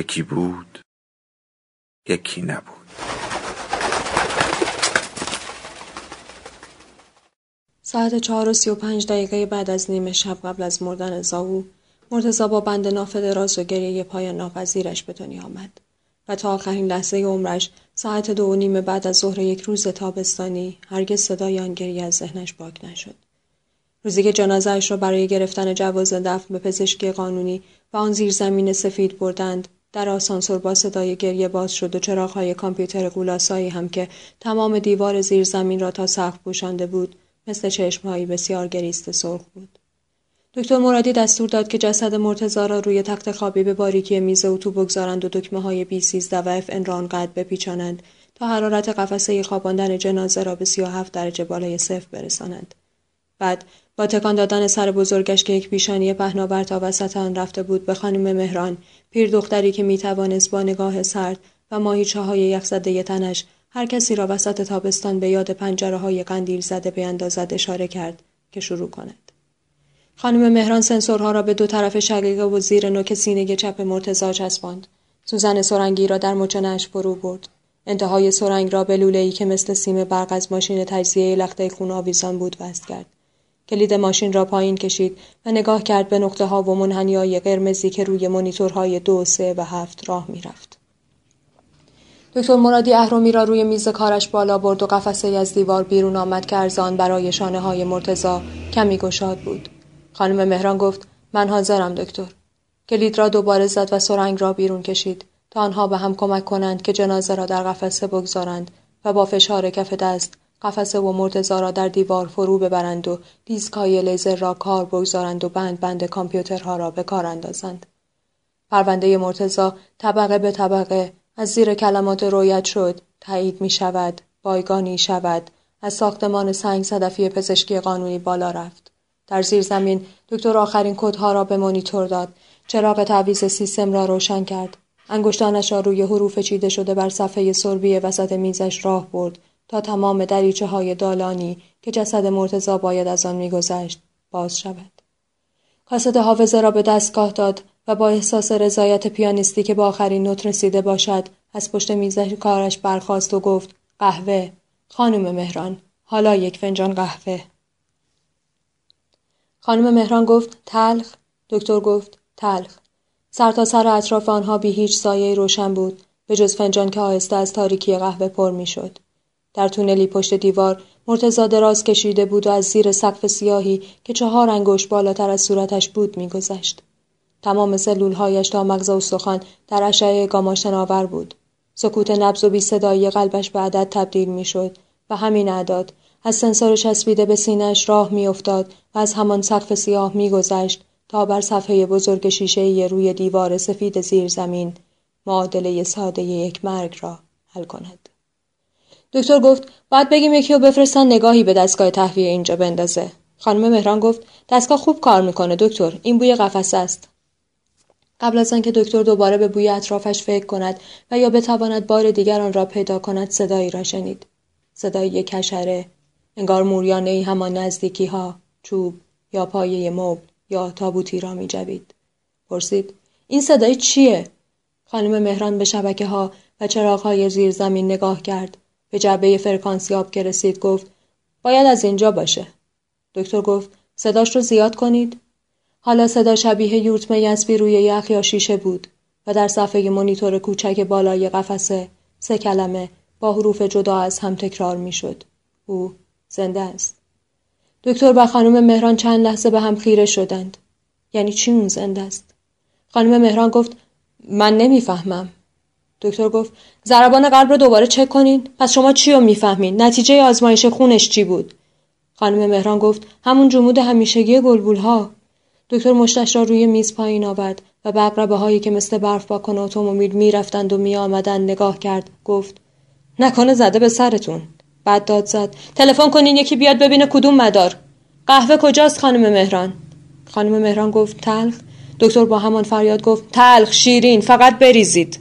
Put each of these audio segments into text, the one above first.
یکی بود یکی نبود. ساعت چهار و سی و پنج دقیقه بعد از نیمه شب قبل از مردن زاو مرتزا با بند ناف دراز و گریه پایان ناپذیرش به دنیا آمد و تا آخرین لحظه عمرش ساعت دو و نیمه بعد از ظهر یک روز تابستانی هرگز صدای آن گریه از ذهنش پاک نشد. روزی که جنازهاش را برای گرفتن جواز دفن به پزشکی قانونی و آن زیر زمین سفید بردند در آسانسور با صدای گریه باز شد و چراغهای کامپیوتر گولاسایی هم که تمام دیوار زیر زمین را تا سقف پوشانده بود مثل چشمهایی بسیار گریست سرخ بود. دکتر مرادی دستور داد که جسد مرتزا را روی تخت خوابی به باریکی میز اتو بگذارند و دکمه های بی سیزده و اف انران قد بپیچانند تا حرارت قفسه خواباندن جنازه را به سی هفت درجه بالای صفر برسانند. بعد با تکان دادن سر بزرگش که یک پیشانی پهناور تا وسط آن رفته بود به خانم مهران پیر دختری که می‌توانست با نگاه سرد و ماهیچه های یخزده تنش هر کسی را وسط تابستان به یاد پنجره های قندیل زده بیندازد اشاره کرد که شروع کند. خانم مهران سنسورها را به دو طرف شقیقه و زیر نوک سینه چپ مرتزا چسباند. سوزن سرنگی را در مچنش فرو برد. انتهای سرنگ را به لوله‌ای که مثل سیم برق از ماشین تجزیه لخته خون آویزان بود وست کرد. کلید ماشین را پایین کشید و نگاه کرد به نقطه ها و منحنی های قرمزی که روی مونیتورهای دو، سه و هفت راه می‌رفت. دکتر مرادی اهرومی را روی میز کارش بالا برد و قفسه از دیوار بیرون آمد که ارزان برای شانه های مرتزا کمی گشاد بود. خانم مهران گفت من حاضرم دکتر. کلید را دوباره زد و سرنگ را بیرون کشید تا آنها به هم کمک کنند که جنازه را در قفسه بگذارند و با فشار کف دست قفسه و مرتزا را در دیوار فرو ببرند و دیسکای لیزر را کار بگذارند و بند بند کامپیوترها را به کار اندازند. پرونده مرتزا طبقه به طبقه از زیر کلمات رویت شد تایید می شود بایگانی شود از ساختمان سنگ صدفی پزشکی قانونی بالا رفت. در زیر زمین دکتر آخرین کدها را به مانیتور داد. چراغ تعویض سیستم را روشن کرد. انگشتانش را روی حروف چیده شده بر صفحه سربی وسط میزش راه برد. تا تمام دریچه های دالانی که جسد مرتزا باید از آن میگذشت باز شود. کاست حافظه را به دستگاه داد و با احساس رضایت پیانیستی که با آخرین نوت رسیده باشد از پشت میز کارش برخاست و گفت قهوه خانم مهران حالا یک فنجان قهوه. خانم مهران گفت تلخ؟ دکتر گفت تلخ. سر تا سر اطراف آنها بی هیچ سایه روشن بود به جز فنجان که آهسته از تاریکی قهوه پر می‌شد. در تونلی پشت دیوار مرتزا دراز کشیده بود و از زیر سقف سیاهی که چهار انگشت بالاتر از صورتش بود میگذشت تمام سلولهایش تا مغز استخوان در اشعه گاما شناور بود سکوت نبز و بی صدایی قلبش به عدد تبدیل می‌شد و همین اعداد از سنسور چسبیده به سینهاش راه میافتاد و از همان سقف سیاه میگذشت تا بر صفحه بزرگ شیشه روی دیوار سفید زیر زمین معادله ساده یک مرگ را حل کند. دکتر گفت باید بگیم یکی رو بفرستن نگاهی به دستگاه تهویه اینجا بندازه. خانم مهران گفت دستگاه خوب کار می‌کنه دکتر. این بوی قفسه است. قبل از آنکه دکتر دوباره به بوی اطرافش فکر کند و یا بتواند بار دیگر آن را پیدا کند صدایی را شنید. صدای کشره. انگار موریانه ای همان نزدیکی ها چوب یا پایه مبل یا تابوتی را می جوید. پرسید این صدای چیه؟ خانم مهران به شبکه ها و چراغ های زیر زمین نگاه کرد. به جعبه فرکانسیاب که رسید گفت باید از اینجا باشه. دکتر گفت صداش رو زیاد کنید. حالا صدا شبیه یورت میسبی روی یخ یا شیشه بود و در صفحه مونیتور کوچک بالای قفسه سه کلمه با حروف جدا از هم تکرار می‌شد. او زنده است. دکتر و خانم مهران چند لحظه به هم خیره شدند. یعنی چی اون زنده است؟ خانم مهران گفت من نمی‌فهمم. دکتر گفت ضربان قلب رو دوباره چک کنین. پس شما چی رو می‌فهمین؟ نتیجه آزمایش خونش چی بود؟ خانم مهران گفت همون جمود همیشگی گلبول ها دکتر مشتش را روی میز پایین آورد و به اقربه هایی که مثل برف با کن اتومبیل می‌رفتند و میآمدند نگاه کرد گفت نکنه زده به سرتون. بعد داد زد تلفن کنین یکی بیاد ببینه کدوم مدار. قهوه کجاست خانم مهران؟ خانم مهران گفت تلخ. دکتر با همان فریاد گفت تلخ شیرین فقط بریزید.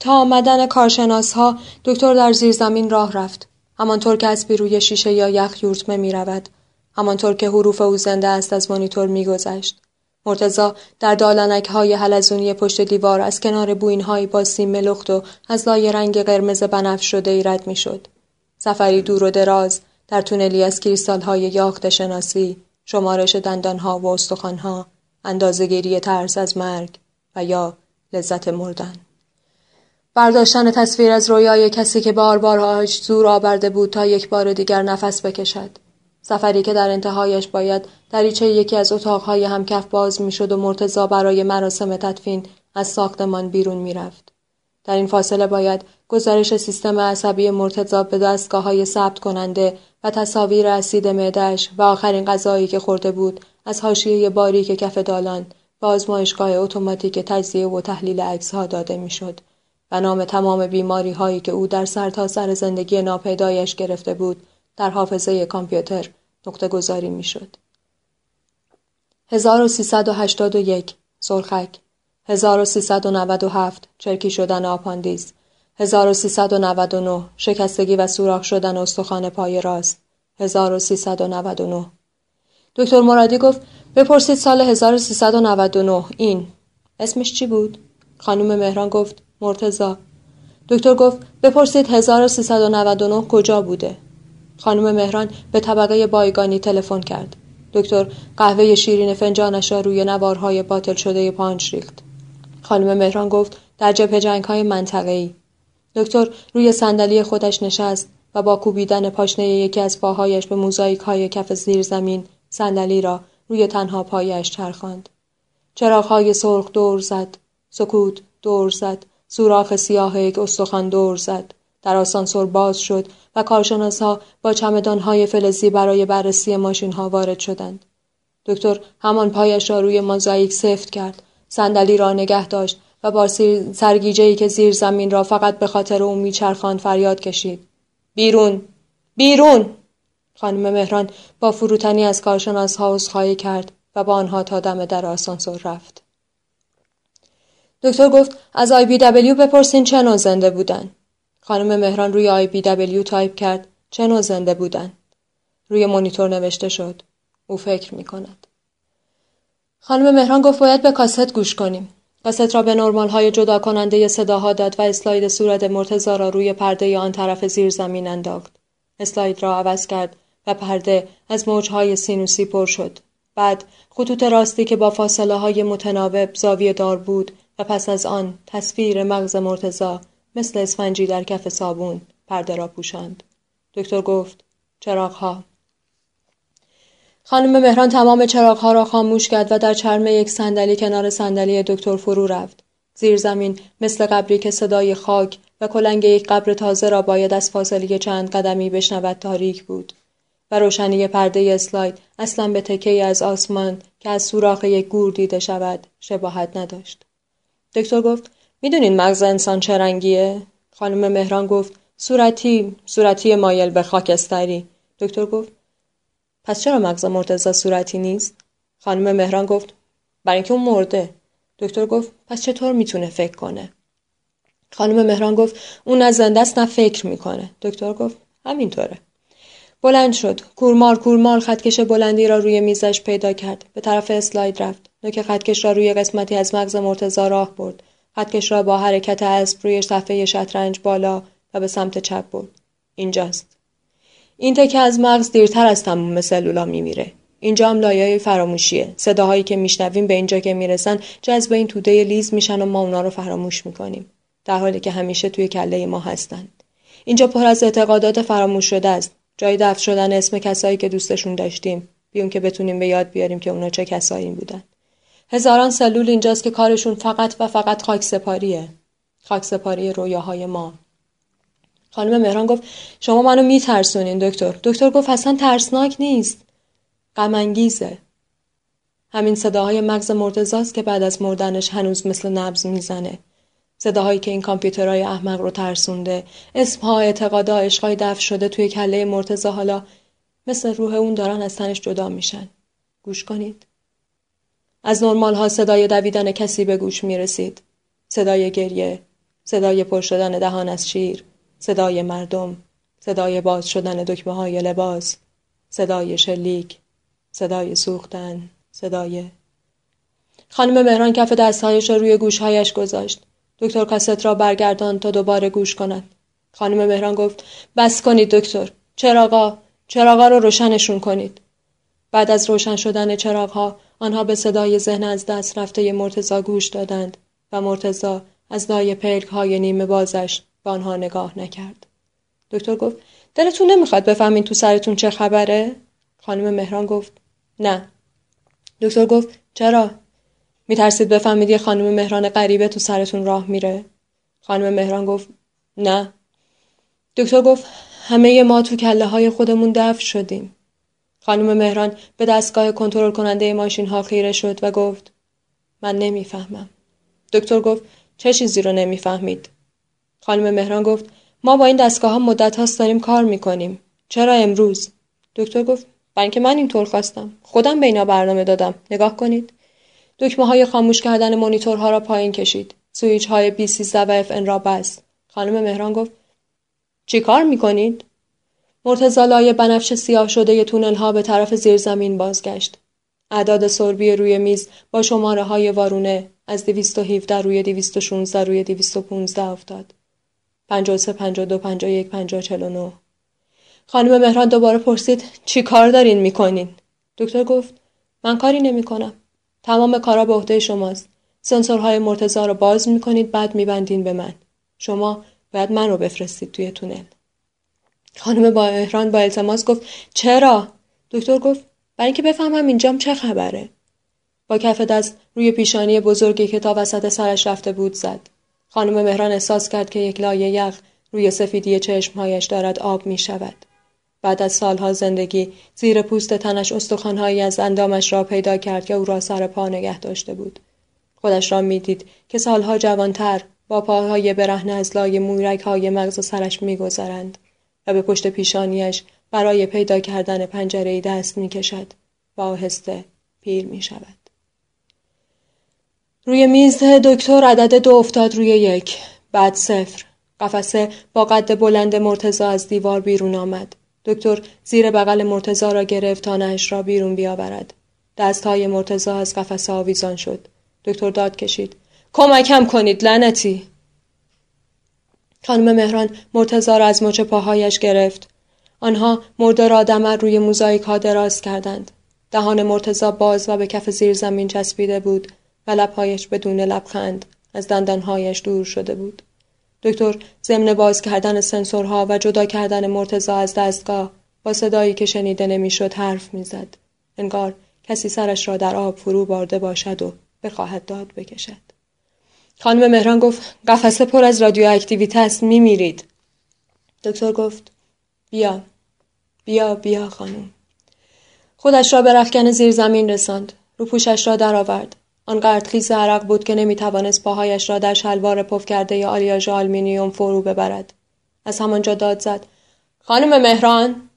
تا آمدن کارشناس ها دکتر در زیر زمین راه رفت همانطور که از روی شیشه یا یخ یورتمه می رود. همانطور که حروف او زنده است از مانیتور میگذشت مرتزا در دالانک های حلزونی پشت دیوار از کنار بوین های با سیم ملخت و از لای رنگ قرمز بنفش شده ای رد می شد. سفری دور و دراز در تونلی از کریستال های یاخت شناسی شمارش دندان ها و استخوان ها اندازهگیری ترس از مرگ و یا لذت مردن برداشتن تصویر از رویای کسی که بار بارهاش زور آورده بود تا یک بار دیگر نفس بکشد. سفری که در انتهایش باید دریچه یکی از اتاقهای همکف باز می‌شد و مرتزا برای مراسم تدفین از ساختمان بیرون می‌رفت. در این فاصله باید گزارش سیستم عصبی مرتزا به دستگاه های ثبت کننده و تصاویر اسید معدهش و آخرین غذایی که خورده بود از حاشیه باریک کف دالان به آزمایشگاه اتوماتیک تجزیه و تحلیل عکس ها داده می‌شد. و نام تمام بیماری هایی که او در سرتاسر سر زندگی ناپیدایش گرفته بود در حافظه کامپیوتر نقطه گذاری می شد. 1381 سرخک 1397 چرکی شدن آپاندیس 1399 شکستگی و سوراخ شدن استخوان پای راست 1399 دکتر مرادی گفت بپرسید سال 1399 این اسمش چی بود؟ خانم مهران گفت مرتزا دکتر گفت بپرسید 1399 کجا بوده؟ خانم مهران به طبقه بایگانی تلفن کرد. دکتر قهوه شیرین فنجانش را روی نوارهای باطل شده پانچ ریخت. خانم مهران گفت در جبهه جنگ های منطقه ای. دکتر روی صندلی خودش نشست و با کوبیدن پاشنه یکی از پاهایش به موزاییک های کف زیر زمین صندلی را روی تنها پایش چرخاند. چراغ های سرخ دور زد. سکوت دور زد. سوراخ سیاه یک استخوان دور زد. در آسانسور باز شد و ها با های فلزی برای بررسی ماشین ها وارد شدند. دکتر همان پایش را روی موزاییک سفت کرد. صندلی را نگه داشت و با ای که زیر زمین را فقط به خاطر او میچرخاند فریاد کشید. بیرون! بیرون! خانم مهران با فروتنی از کارشناس ها عذرخواهی کرد و با آنها تا دم در آسانسور رفت. دکتر گفت از IBW بپرسین چه نوع زنده بودن. خانم مهران روی IBW تایپ کرد چه نوع زنده بودن. روی مونیتور نوشته شد. او فکر می کند. خانم مهران گفت باید به کاست گوش کنیم. کاست را به نرمال های جدا کننده صداها داد و اسلاید صورت مرتضی را روی پرده آن طرف زیر زمین انداخت. اسلاید را عوض کرد و پرده از موجهای سینوسی پر شد. بعد خطوط راستی که با فاصله های متناوب زاویه دار بود و پس از آن تصویر مغز مرتزا مثل اسفنجی در کف صابون پرده را پوشاند. دکتر گفت چراغها خانم مهران تمام چراغها را خاموش کرد و در چرم یک صندلی کنار صندلی دکتر فرو رفت. زیر زمین مثل قبری که صدای خاک و کلنگ یک قبر تازه را باید از فاصله چند قدمی بشنود تاریک بود. و روشنی پرده اسلاید اصلا به تکه از آسمان که از سوراخ یک گور دیده شود شباهت نداشت. دکتر گفت می‌دونین مغز انسان چه رنگیه؟ خانم مهران گفت صورتی صورتی مایل به خاکستری. دکتر گفت پس چرا مغز مرتزا صورتی نیست؟ خانم مهران گفت برای اینکه اون مرده. دکتر گفت پس چطور می‌تونه فکر کنه؟ خانم مهران گفت اون نه زنده است نه فکر می‌کنه. دکتر گفت همینطوره. بلند شد کورمار کورمار خطکش بلندی را روی میزش پیدا کرد به طرف اسلاید رفت نوک خطکش را روی قسمتی از مغز مرتزا راه برد خطکش را با حرکت اسب روی صفحه شطرنج بالا و به سمت چپ برد. اینجاست. این تکه از مغز دیرتر از تمام سلولا میمیره. اینجا هم لایه فراموشیه. صداهایی که میشنویم به اینجا که می‌رسن جذب این توده لیز میشن و ما اونا رو فراموش می‌کنیم. در حالی که همیشه توی کله ما هستن. اینجا پر از اعتقادات فراموش شده است. جای دفع شدن اسم کسایی که دوستشون داشتیم. بیون که بتونیم به یاد بیاریم که اونا چه کسایی بودن. هزاران سلول اینجاست که کارشون فقط و فقط خاک سپاریه. خاک سپاری رویاهای ما. خانم مهران گفت شما منو میترسونین دکتر. دکتر گفت اصلا ترسناک نیست. غم همین صداهای مغز مرتزاست که بعد از مردنش هنوز مثل نبز می‌زنه صداهایی که این کامپیوترهای احمق رو ترسونده اسمها اعتقادا عشقای دفع شده توی کله مرتزا حالا مثل روح اون دارن از تنش جدا میشن گوش کنید از نرمال ها صدای دویدن کسی به گوش می رسید. صدای گریه، صدای پر شدن دهان از شیر، صدای مردم، صدای باز شدن دکمه های لباس، صدای شلیک، صدای سوختن، صدای خانم مهران کف دستهایش روی گوشهایش گذاشت. دکتر کاست را برگردان تا دوباره گوش کند. خانم مهران گفت بس کنید دکتر. چراغا چراغا رو روشنشون کنید. بعد از روشن شدن چراغها آنها به صدای ذهن از دست رفته مرتزا گوش دادند و مرتزا از لای پلک های نیمه بازش به آنها نگاه نکرد. دکتر گفت دلتون نمی‌خواد بفهمین تو سرتون چه خبره؟ خانم مهران گفت نه. دکتر گفت چرا؟ میترسید بفهمید یه خانم مهران غریبه تو سرتون راه میره؟ خانم مهران گفت نه. دکتر گفت همه ما تو کله های خودمون دفن شدیم. خانم مهران به دستگاه کنترل کننده ماشین ها خیره شد و گفت من نمی‌فهمم. دکتر گفت چه چیزی رو نمی‌فهمید؟ خانم مهران گفت ما با این دستگاه ها مدت هاست داریم کار می‌کنیم. چرا امروز؟ دکتر گفت برای اینکه من اینطور خواستم. خودم به اینا برنامه دادم. نگاه کنید. دکمه های خاموش کردن مانیتورها را پایین کشید. سویچ های بی 13 و اف را بست. خانم مهران گفت چی کار می‌کنید؟ مرتزا لای بنفش سیاه شده تونل ها به طرف زیرزمین بازگشت. اعداد سربی روی میز با شماره های وارونه از 217 روی 216 روی 215 افتاد. 53 52 51 50 49 خانم مهران دوباره پرسید چی کار دارین می‌کنین؟ دکتر گفت من کاری نمی‌کنم. تمام کارا به عهده شماست. سنسورهای مرتزا رو باز می‌کنید بعد میبندین به من. شما باید من رو بفرستید توی تونل. خانم با احران با التماس گفت چرا دکتر گفت برای اینکه بفهمم اینجام چه خبره با کف دست روی پیشانی بزرگی که تا وسط سرش رفته بود زد خانم مهران احساس کرد که یک لایه یخ روی سفیدی چشمهایش دارد آب می شود. بعد از سالها زندگی زیر پوست تنش استخوانهایی از اندامش را پیدا کرد که او را سر پا نگه داشته بود. خودش را می‌دید که سالها جوانتر با پاهای برهنه از لای مویرک های مغز سرش میگذرند. و به پشت پیشانیش برای پیدا کردن پنجره دست می کشد و آهسته پیر می شود. روی میز دکتر عدد دو افتاد روی یک بعد صفر قفسه با قد بلند مرتزا از دیوار بیرون آمد دکتر زیر بغل مرتزا را گرفت تا نهش را بیرون بیاورد دستهای مرتزا از قفسه آویزان شد دکتر داد کشید کمکم کنید لعنتی خانم مهران مرتزا را از مچ پاهایش گرفت. آنها مرده را دمر روی موزاییک ها دراز کردند. دهان مرتزا باز و به کف زیر زمین چسبیده بود و لبهایش بدون لبخند از دندانهایش دور شده بود. دکتر ضمن باز کردن سنسورها و جدا کردن مرتزا از دستگاه با صدایی که شنیده نمی‌شد حرف می‌زد. انگار کسی سرش را در آب فرو بارده باشد و بخواهد داد بکشد. خانم مهران گفت قفسه پر از رادیواکتیویته است میمیرید دکتر گفت بیا بیا بیا خانم خودش را به رخکن زیر زمین رساند رو پوشش را درآورد آن خیز عرق بود که نمی‌توانست پاهایش را در شلوار پف کرده آلیاژ آلمینیوم فرو ببرد. از همانجا داد زد. خانم مهران!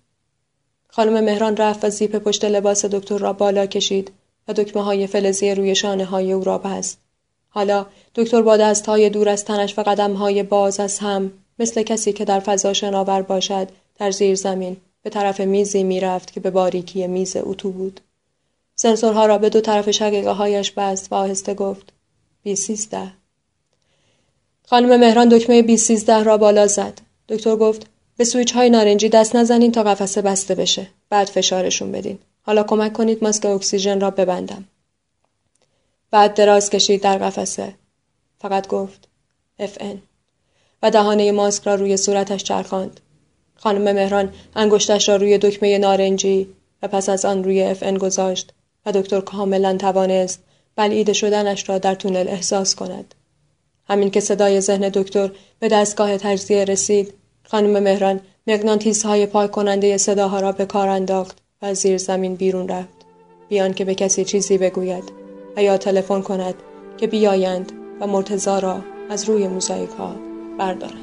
خانم مهران رفت و زیپ پشت لباس دکتر را بالا کشید و دکمه های فلزی روی شانه های او را بست. حالا دکتر با دستهای دور از تنش و قدمهای باز از هم مثل کسی که در فضا شناور باشد در زیر زمین به طرف میزی می‌رفت که به باریکی میز اتو بود. سنسورها را به دو طرف شقیقه هایش بست و آهسته گفت بی سیزده. خانم مهران دکمه بی سیزده را بالا زد. دکتر گفت به سویچ های نارنجی دست نزنین تا قفسه بسته بشه. بعد فشارشون بدین. حالا کمک کنید ماسک اکسیژن را ببندم. بعد دراز کشید در قفسه. فقط گفت FN و دهانه ماسک را روی صورتش چرخاند. خانم مهران انگشتش را روی دکمه نارنجی و پس از آن روی FN گذاشت و دکتر کاملا توانست بلعیده شدنش را در تونل احساس کند. همین که صدای ذهن دکتر به دستگاه تجزیه رسید، خانم مهران مغناطیس های پاک کننده صداها را به کار انداخت و زیر زمین بیرون رفت. بیان که به کسی چیزی بگوید و یا تلفن کند که بیایند و مرتزا را از روی موزاییک ها بردارند.